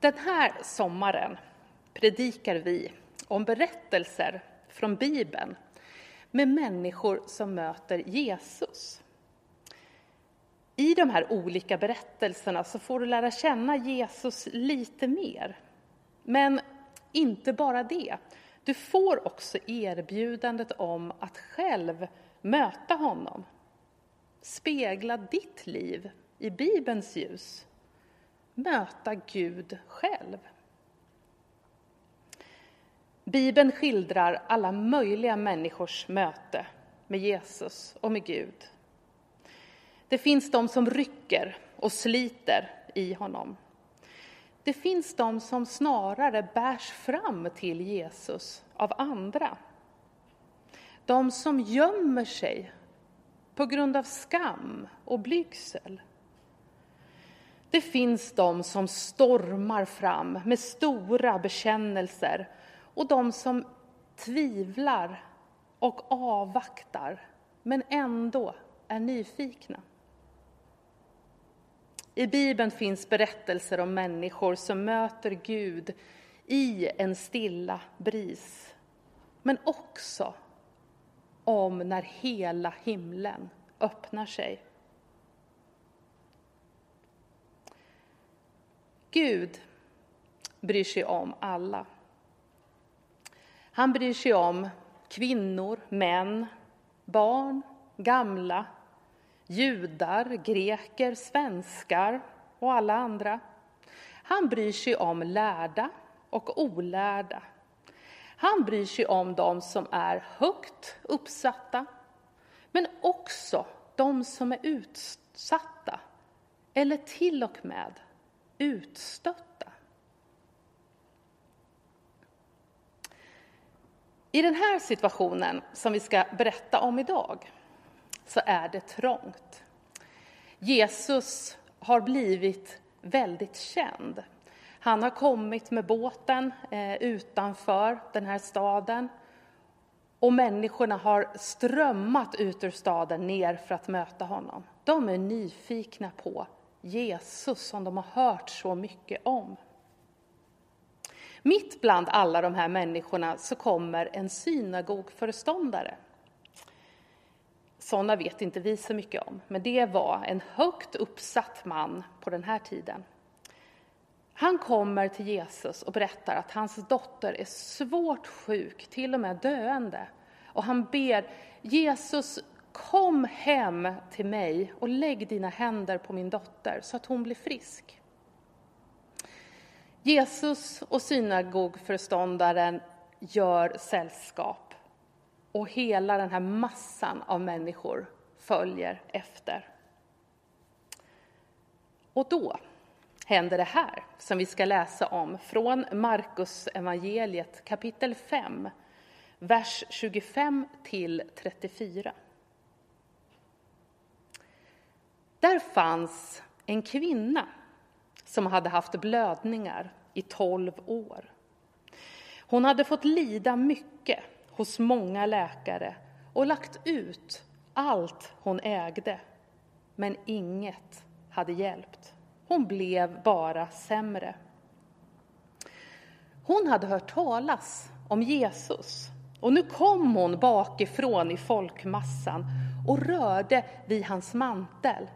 Den här sommaren predikar vi om berättelser från Bibeln med människor som möter Jesus. I de här olika berättelserna så får du lära känna Jesus lite mer. Men inte bara det. Du får också erbjudandet om att själv möta honom. Spegla ditt liv i Bibelns ljus. Möta Gud själv. Bibeln skildrar alla möjliga människors möte med Jesus och med Gud. Det finns de som rycker och sliter i honom. Det finns de som snarare bärs fram till Jesus av andra. De som gömmer sig på grund av skam och blygsel. Det finns de som stormar fram med stora bekännelser och de som tvivlar och avvaktar, men ändå är nyfikna. I Bibeln finns berättelser om människor som möter Gud i en stilla bris, men också om när hela himlen öppnar sig. Gud bryr sig om alla. Han bryr sig om kvinnor, män, barn, gamla, judar, greker, svenskar och alla andra. Han bryr sig om lärda och olärda. Han bryr sig om dem som är högt uppsatta, men också de som är utsatta eller till och med utstötta. I den här situationen som vi ska berätta om idag så är det trångt. Jesus har blivit väldigt känd. Han har kommit med båten eh, utanför den här staden och människorna har strömmat ut ur staden ner för att möta honom. De är nyfikna på Jesus som de har hört så mycket om. Mitt bland alla de här människorna så kommer en synagogföreståndare. Sådana vet inte vi så mycket om, men det var en högt uppsatt man på den här tiden. Han kommer till Jesus och berättar att hans dotter är svårt sjuk, till och med döende. Och han ber Jesus, kom hem till mig och lägg dina händer på min dotter så att hon blir frisk. Jesus och synagogföreståndaren gör sällskap och hela den här massan av människor följer efter. Och då händer det här som vi ska läsa om från Markus evangeliet kapitel 5, vers 25 till 34. Där fanns en kvinna som hade haft blödningar i tolv år. Hon hade fått lida mycket hos många läkare och lagt ut allt hon ägde, men inget hade hjälpt. Hon blev bara sämre. Hon hade hört talas om Jesus och nu kom hon bakifrån i folkmassan och rörde vid hans mantel.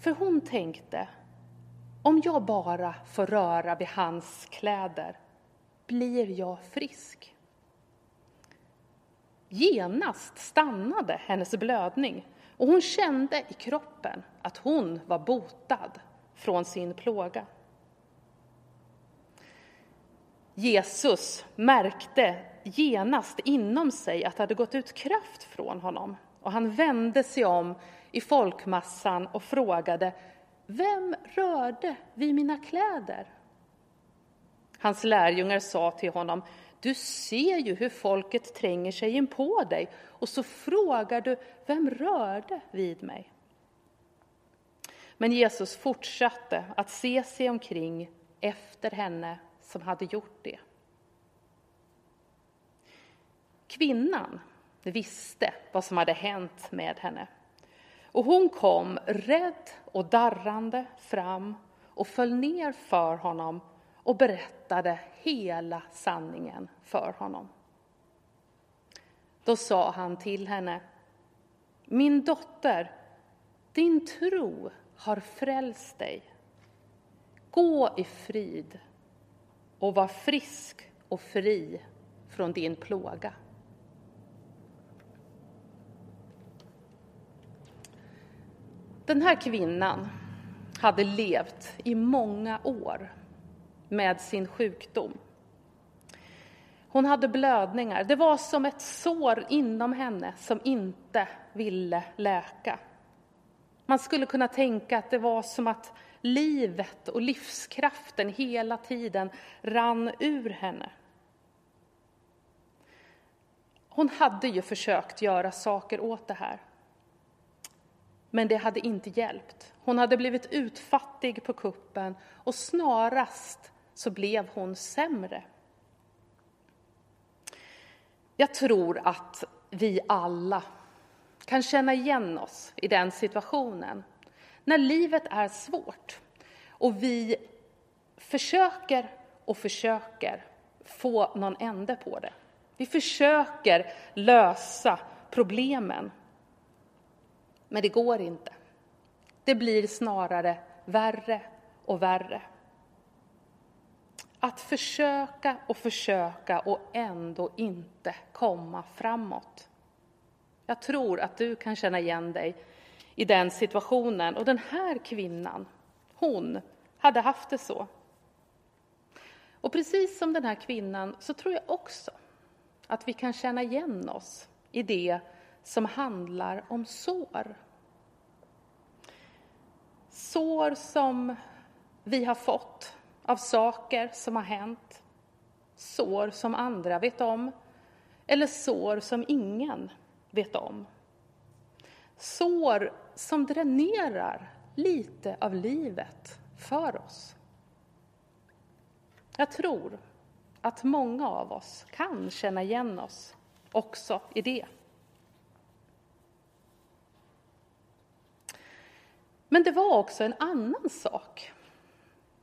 För hon tänkte, om jag bara får röra vid hans kläder blir jag frisk. Genast stannade hennes blödning och hon kände i kroppen att hon var botad från sin plåga. Jesus märkte genast inom sig att det hade gått ut kraft från honom och han vände sig om i folkmassan och frågade Vem rörde vid mina kläder? Hans lärjungar sa till honom Du ser ju hur folket tränger sig in på dig och så frågar du Vem rörde vid mig? Men Jesus fortsatte att se sig omkring efter henne som hade gjort det. Kvinnan visste vad som hade hänt med henne. Och hon kom rädd och darrande fram och föll ner för honom och berättade hela sanningen för honom. Då sa han till henne, min dotter, din tro har frälst dig. Gå i frid och var frisk och fri från din plåga. Den här kvinnan hade levt i många år med sin sjukdom. Hon hade blödningar. Det var som ett sår inom henne som inte ville läka. Man skulle kunna tänka att det var som att livet och livskraften hela tiden rann ur henne. Hon hade ju försökt göra saker åt det här. Men det hade inte hjälpt. Hon hade blivit utfattig på kuppen och snarast så blev hon sämre. Jag tror att vi alla kan känna igen oss i den situationen. När livet är svårt och vi försöker och försöker få någon ände på det. Vi försöker lösa problemen. Men det går inte. Det blir snarare värre och värre. Att försöka och försöka och ändå inte komma framåt. Jag tror att du kan känna igen dig i den situationen. Och den här kvinnan, hon hade haft det så. Och precis som den här kvinnan så tror jag också att vi kan känna igen oss i det som handlar om sår. Sår som vi har fått av saker som har hänt. Sår som andra vet om, eller sår som ingen vet om. Sår som dränerar lite av livet för oss. Jag tror att många av oss kan känna igen oss också i det. Men det var också en annan sak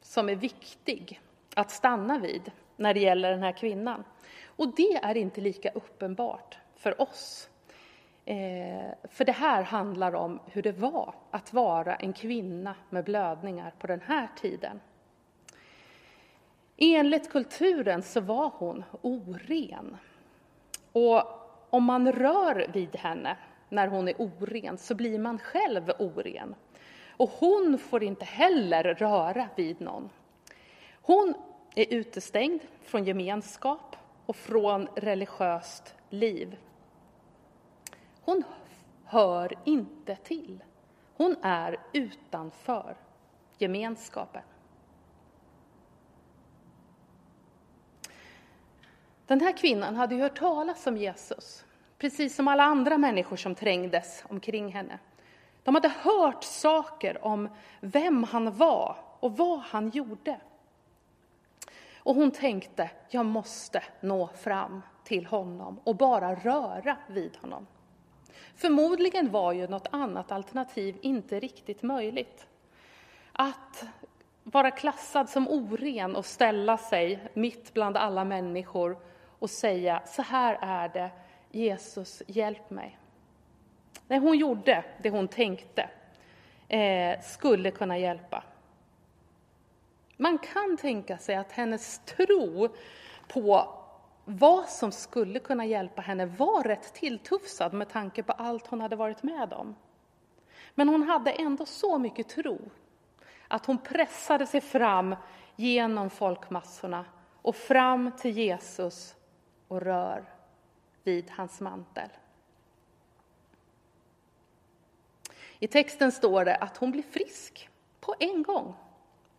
som är viktig att stanna vid när det gäller den här kvinnan. Och det är inte lika uppenbart för oss. Eh, för det här handlar om hur det var att vara en kvinna med blödningar på den här tiden. Enligt kulturen så var hon oren. Och om man rör vid henne när hon är oren så blir man själv oren. Och hon får inte heller röra vid någon. Hon är utestängd från gemenskap och från religiöst liv. Hon hör inte till. Hon är utanför gemenskapen. Den här kvinnan hade ju hört talas om Jesus, precis som alla andra människor som trängdes omkring henne. De hade hört saker om vem han var och vad han gjorde. Och hon tänkte, jag måste nå fram till honom och bara röra vid honom. Förmodligen var ju något annat alternativ inte riktigt möjligt. Att vara klassad som oren och ställa sig mitt bland alla människor och säga, så här är det, Jesus hjälp mig. Nej, hon gjorde det hon tänkte eh, skulle kunna hjälpa. Man kan tänka sig att hennes tro på vad som skulle kunna hjälpa henne var rätt tilltufsad med tanke på allt hon hade varit med om. Men hon hade ändå så mycket tro att hon pressade sig fram genom folkmassorna och fram till Jesus och rör vid hans mantel. I texten står det att hon blir frisk på en gång.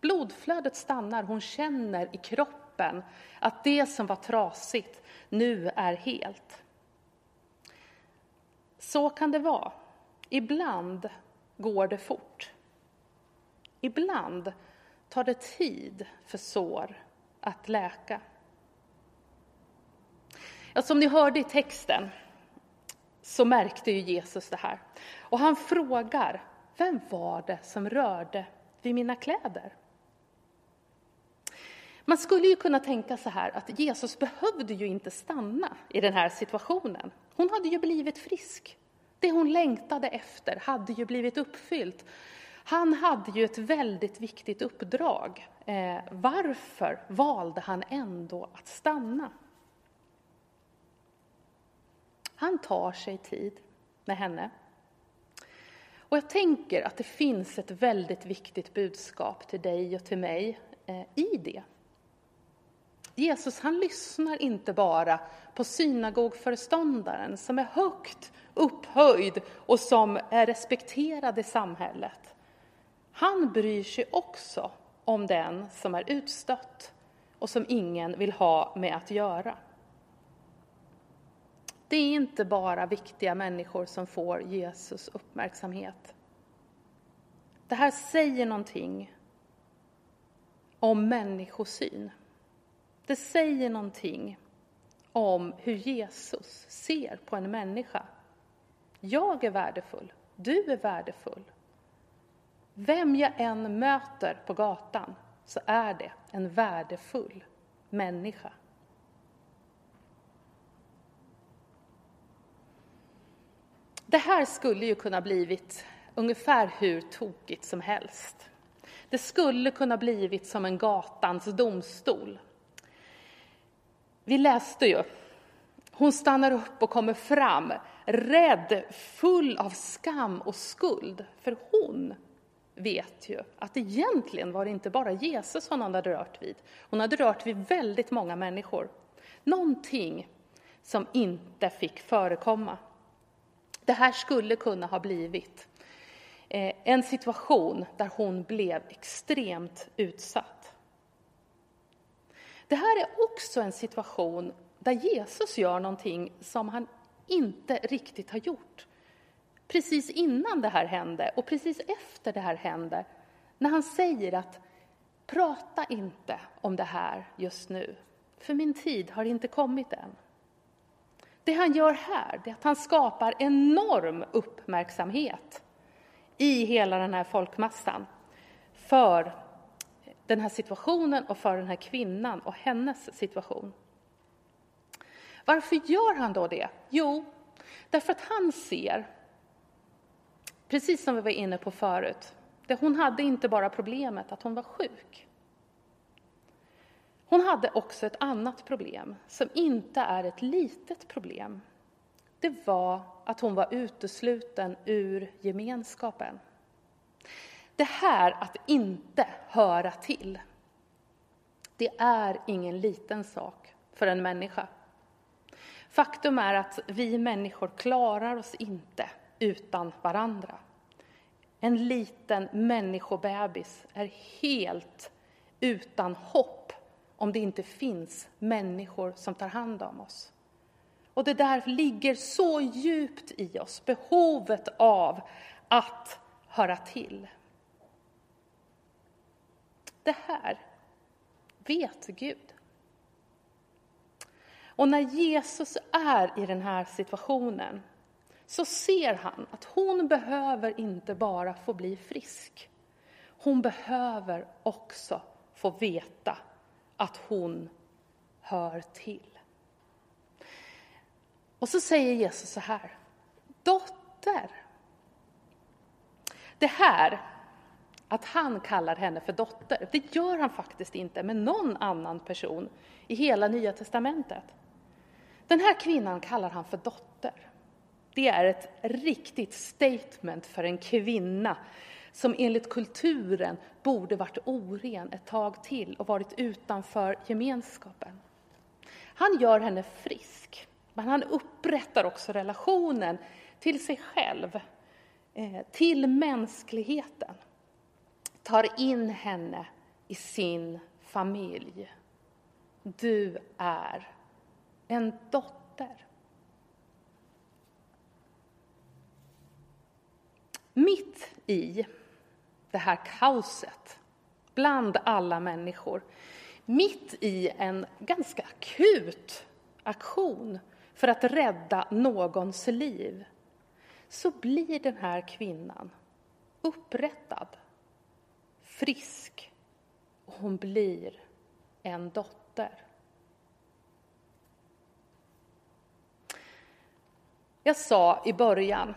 Blodflödet stannar, hon känner i kroppen att det som var trasigt nu är helt. Så kan det vara. Ibland går det fort. Ibland tar det tid för sår att läka. Ja, som ni hörde i texten så märkte ju Jesus det här. Och han frågar, vem var det som rörde vid mina kläder? Man skulle ju kunna tänka så här att Jesus behövde ju inte stanna i den här situationen. Hon hade ju blivit frisk. Det hon längtade efter hade ju blivit uppfyllt. Han hade ju ett väldigt viktigt uppdrag. Eh, varför valde han ändå att stanna? Han tar sig tid med henne. Och jag tänker att det finns ett väldigt viktigt budskap till dig och till mig eh, i det. Jesus han lyssnar inte bara på synagogföreståndaren som är högt upphöjd och som är respekterad i samhället. Han bryr sig också om den som är utstött och som ingen vill ha med att göra. Det är inte bara viktiga människor som får Jesus uppmärksamhet. Det här säger någonting om människosyn. Det säger någonting om hur Jesus ser på en människa. Jag är värdefull, du är värdefull. Vem jag än möter på gatan så är det en värdefull människa. Det här skulle ju kunna blivit ungefär hur tokigt som helst. Det skulle kunna blivit som en gatans domstol. Vi läste ju, hon stannar upp och kommer fram, rädd, full av skam och skuld, för hon vet ju att egentligen var det inte bara Jesus hon hade rört vid. Hon hade rört vid väldigt många människor. Någonting som inte fick förekomma. Det här skulle kunna ha blivit eh, en situation där hon blev extremt utsatt. Det här är också en situation där Jesus gör någonting som han inte riktigt har gjort. Precis innan det här hände och precis efter det här hände, när han säger att prata inte om det här just nu, för min tid har inte kommit än. Det han gör här är att han skapar enorm uppmärksamhet i hela den här folkmassan för den här situationen och för den här kvinnan och hennes situation. Varför gör han då det? Jo, därför att han ser, precis som vi var inne på förut, det hon hade inte bara problemet att hon var sjuk. Hon hade också ett annat problem, som inte är ett litet problem. Det var att hon var utesluten ur gemenskapen. Det här att inte höra till, det är ingen liten sak för en människa. Faktum är att vi människor klarar oss inte utan varandra. En liten människobebis är helt utan hopp om det inte finns människor som tar hand om oss. Och det där ligger så djupt i oss, behovet av att höra till. Det här vet Gud. Och när Jesus är i den här situationen så ser han att hon behöver inte bara få bli frisk. Hon behöver också få veta att hon hör till. Och så säger Jesus så här, dotter. Det här, att han kallar henne för dotter, det gör han faktiskt inte med någon annan person i hela Nya Testamentet. Den här kvinnan kallar han för dotter. Det är ett riktigt statement för en kvinna som enligt kulturen borde varit oren ett tag till och varit utanför gemenskapen. Han gör henne frisk, men han upprättar också relationen till sig själv, eh, till mänskligheten. Tar in henne i sin familj. Du är en dotter. Mitt i det här kaoset bland alla människor. Mitt i en ganska akut aktion för att rädda någons liv så blir den här kvinnan upprättad, frisk och hon blir en dotter. Jag sa i början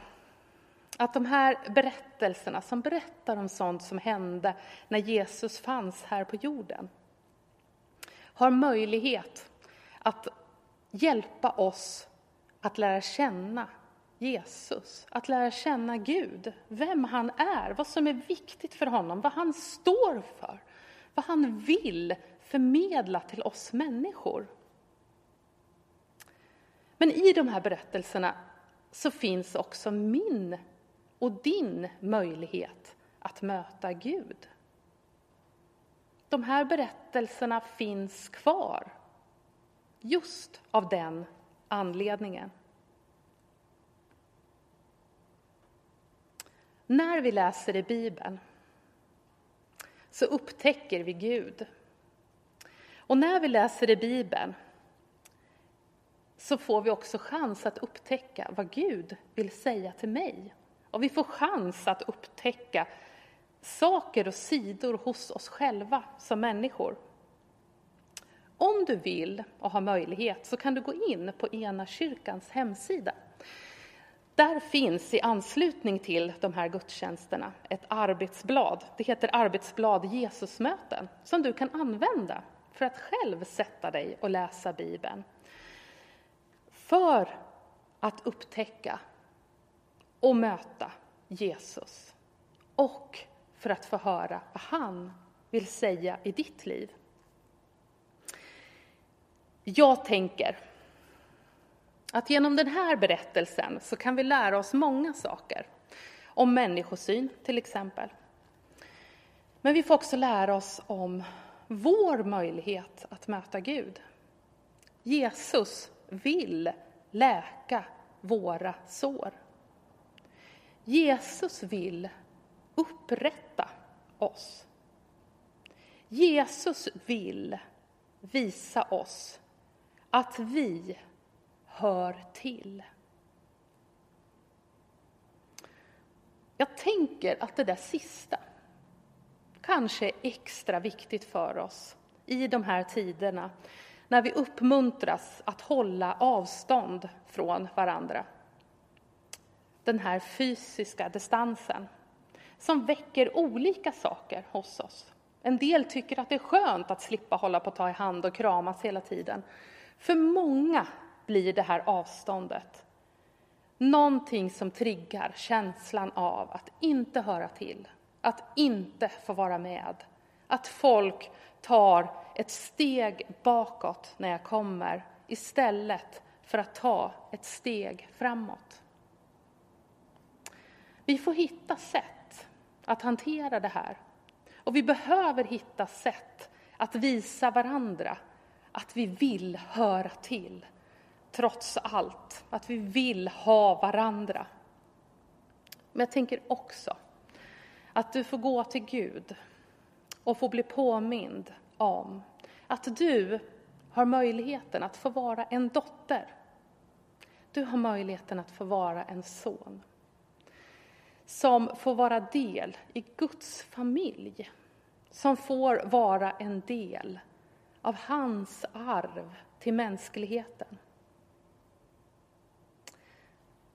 att de här berättelserna som berättar om sånt som hände när Jesus fanns här på jorden har möjlighet att hjälpa oss att lära känna Jesus, att lära känna Gud, vem han är, vad som är viktigt för honom, vad han står för, vad han vill förmedla till oss människor. Men i de här berättelserna så finns också min och din möjlighet att möta Gud. De här berättelserna finns kvar just av den anledningen. När vi läser i Bibeln så upptäcker vi Gud. Och när vi läser i Bibeln så får vi också chans att upptäcka vad Gud vill säga till mig. Och vi får chans att upptäcka saker och sidor hos oss själva som människor. Om du vill och har möjlighet så kan du gå in på Ena kyrkans hemsida. Där finns i anslutning till de här gudstjänsterna ett arbetsblad. Det heter arbetsblad Jesusmöten som du kan använda för att själv sätta dig och läsa Bibeln. För att upptäcka och möta Jesus och för att få höra vad han vill säga i ditt liv. Jag tänker att genom den här berättelsen så kan vi lära oss många saker. Om människosyn till exempel. Men vi får också lära oss om vår möjlighet att möta Gud. Jesus vill läka våra sår. Jesus vill upprätta oss. Jesus vill visa oss att vi hör till. Jag tänker att det där sista kanske är extra viktigt för oss i de här tiderna när vi uppmuntras att hålla avstånd från varandra. Den här fysiska distansen som väcker olika saker hos oss. En del tycker att det är skönt att slippa hålla på att ta i hand och kramas hela tiden. För många blir det här avståndet någonting som triggar känslan av att inte höra till, att inte få vara med. Att folk tar ett steg bakåt när jag kommer istället för att ta ett steg framåt. Vi får hitta sätt att hantera det här. Och vi behöver hitta sätt att visa varandra att vi vill höra till, trots allt. Att vi vill ha varandra. Men jag tänker också att du får gå till Gud och få bli påmind om att du har möjligheten att få vara en dotter. Du har möjligheten att få vara en son som får vara del i Guds familj, som får vara en del av hans arv till mänskligheten.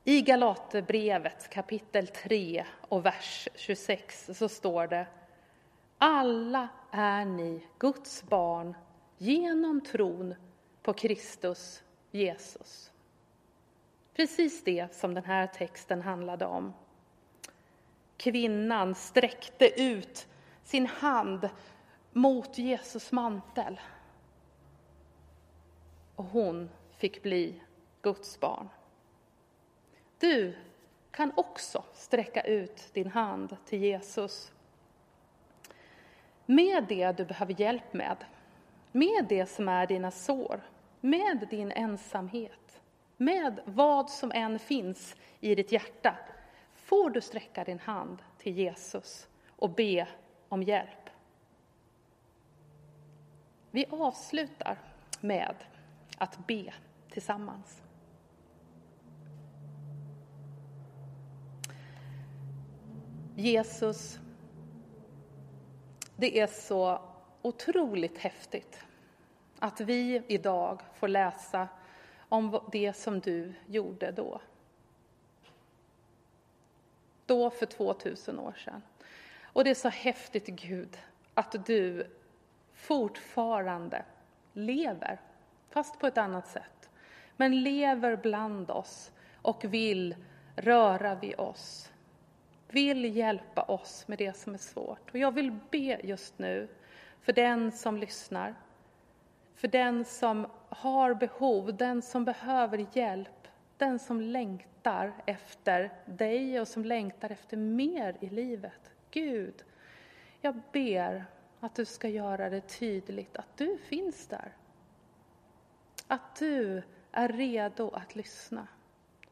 I Galaterbrevet kapitel 3 och vers 26 så står det Alla är ni Guds barn genom tron på Kristus Jesus. Precis det som den här texten handlade om. Kvinnan sträckte ut sin hand mot Jesus mantel. Och hon fick bli Guds barn. Du kan också sträcka ut din hand till Jesus. Med det du behöver hjälp med, med det som är dina sår, med din ensamhet, med vad som än finns i ditt hjärta, får du sträcka din hand till Jesus och be om hjälp. Vi avslutar med att be tillsammans. Jesus, det är så otroligt häftigt att vi idag får läsa om det som du gjorde då. Då för 2000 år sedan. Och det är så häftigt, Gud, att du fortfarande lever, fast på ett annat sätt. Men lever bland oss och vill röra vid oss. Vill hjälpa oss med det som är svårt. Och jag vill be just nu för den som lyssnar, för den som har behov, den som behöver hjälp, den som längtar efter dig och som längtar efter mer i livet. Gud, jag ber att du ska göra det tydligt att du finns där. Att du är redo att lyssna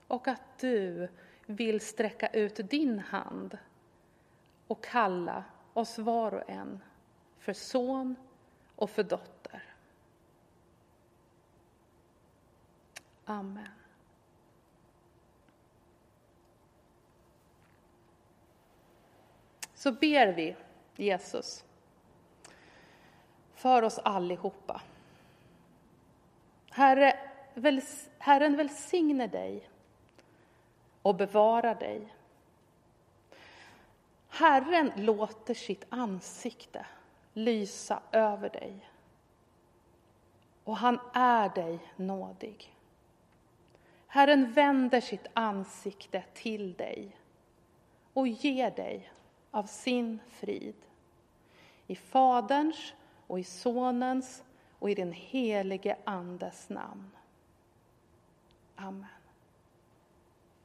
och att du vill sträcka ut din hand och kalla oss var och en för son och för dotter. Amen. Så ber vi Jesus för oss allihopa. Herre, Herren välsigne dig och bevara dig. Herren låter sitt ansikte lysa över dig och han är dig nådig. Herren vänder sitt ansikte till dig och ger dig av sin frid. I Faderns och i Sonens och i den helige Andes namn. Amen.